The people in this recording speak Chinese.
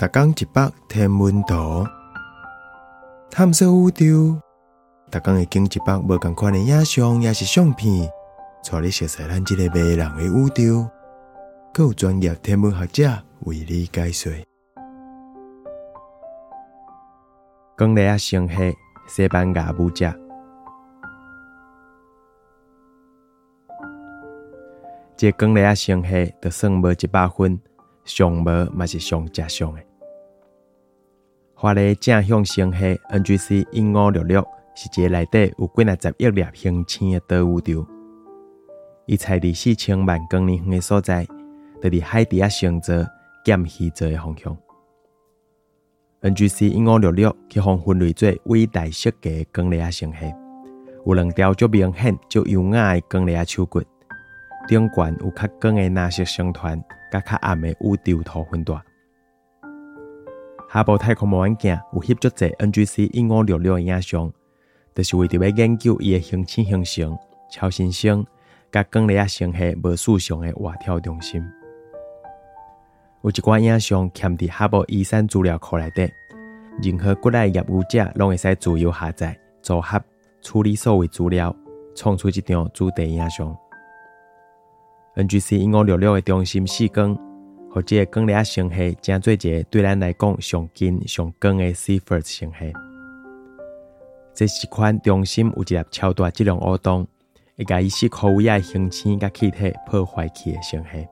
逐工一百天文图，探索宇宙。逐工会经一百无共款的影像，也是相片，带你熟悉咱这个迷人的宇宙。更有专业天文学者为你解说。光雷啊，星系西班牙舞者，这光雷啊，星系就算无一百分，上无嘛是上正上的。华丽正向星系 NGC 一五六六是一个内底有几若十亿粒星星的大宇宙。伊在伫四千万光年远的所在，伫伫海底啊星座剑鱼座的方向。NGC 一五六六去互分类做伟大设计光雷啊星系，有两条足明显、足优雅的光雷啊手骨，顶悬有较光的蓝色星团，甲较暗的宇宙图分带。哈勃太空望远镜有翕足者 NGC 一五六六的影像，就是为着要研究伊的星星形成、超新星、甲光雷啊星系无数上的活跳中心。有一寡影像嵌伫哈勃遗产资料库内底，任何国内业务者拢会使自由下载、组合、处理所有资料，创出一张主题影像。NGC 一五六六的中心四光。或者光雷啊星系，正做一个对咱来讲上近上光的 C first 星系。这是款中心有一粒超大质量黑洞，会甲伊四颗位的恒星甲气体破坏去的星系。